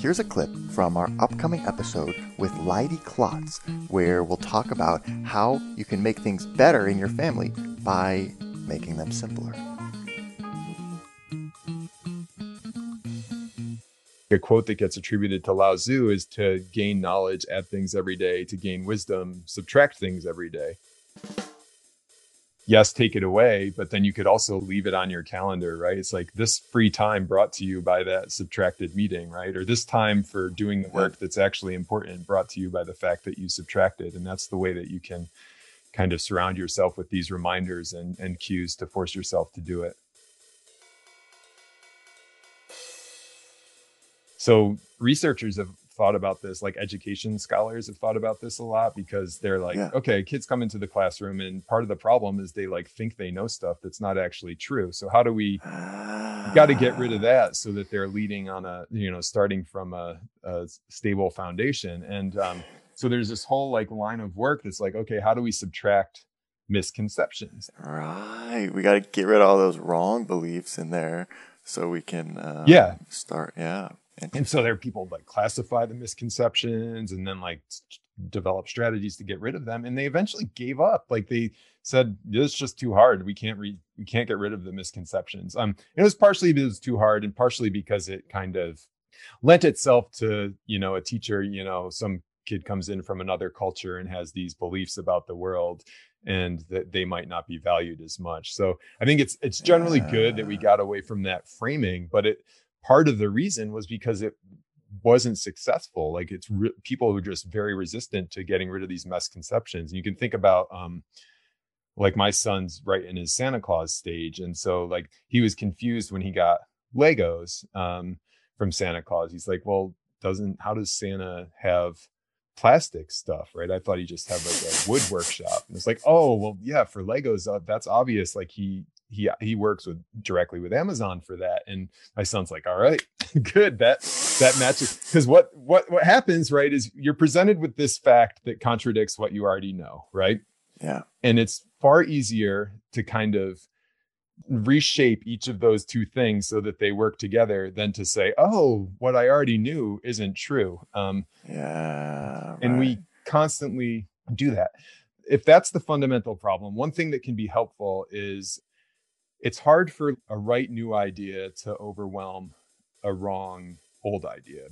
Here's a clip from our upcoming episode with Leidy Klotz, where we'll talk about how you can make things better in your family by making them simpler. A quote that gets attributed to Lao Tzu is to gain knowledge, add things every day, to gain wisdom, subtract things every day yes, take it away, but then you could also leave it on your calendar, right? It's like this free time brought to you by that subtracted meeting, right? Or this time for doing the work that's actually important brought to you by the fact that you subtracted. And that's the way that you can kind of surround yourself with these reminders and, and cues to force yourself to do it. So researchers have thought about this like education scholars have thought about this a lot because they're like yeah. okay kids come into the classroom and part of the problem is they like think they know stuff that's not actually true. So how do we got to get rid of that so that they're leading on a you know starting from a, a stable foundation. And um, so there's this whole like line of work that's like okay how do we subtract misconceptions? Right. We got to get rid of all those wrong beliefs in there so we can uh, yeah. start yeah and so there are people like classify the misconceptions and then like develop strategies to get rid of them and they eventually gave up. Like they said this is just too hard. We can't read we can't get rid of the misconceptions. Um it was partially because it was too hard and partially because it kind of lent itself to you know a teacher you know some kid comes in from another culture and has these beliefs about the world and that they might not be valued as much. So i think it's it's generally good that we got away from that framing but it part of the reason was because it wasn't successful like it's re- people are just very resistant to getting rid of these misconceptions and you can think about um like my son's right in his santa claus stage and so like he was confused when he got legos um from santa claus. He's like well doesn't how does santa have plastic stuff right i thought he just had like a wood workshop and it's like oh well yeah for legos uh, that's obvious like he he he works with directly with Amazon for that. And my son's like, all right, good. That that matches because what what what happens, right, is you're presented with this fact that contradicts what you already know, right? Yeah. And it's far easier to kind of reshape each of those two things so that they work together than to say, oh, what I already knew isn't true. Um, yeah. Right. And we constantly do that. If that's the fundamental problem, one thing that can be helpful is it's hard for a right new idea to overwhelm a wrong old idea.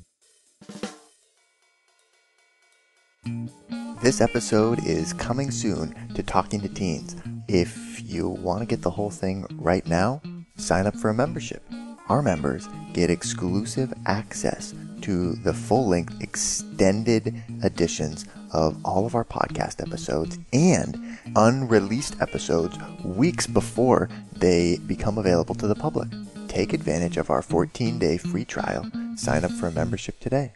This episode is coming soon to Talking to Teens. If you want to get the whole thing right now, sign up for a membership. Our members get exclusive access to the full length extended editions of all of our podcast episodes and unreleased episodes weeks before they become available to the public. Take advantage of our 14 day free trial. Sign up for a membership today.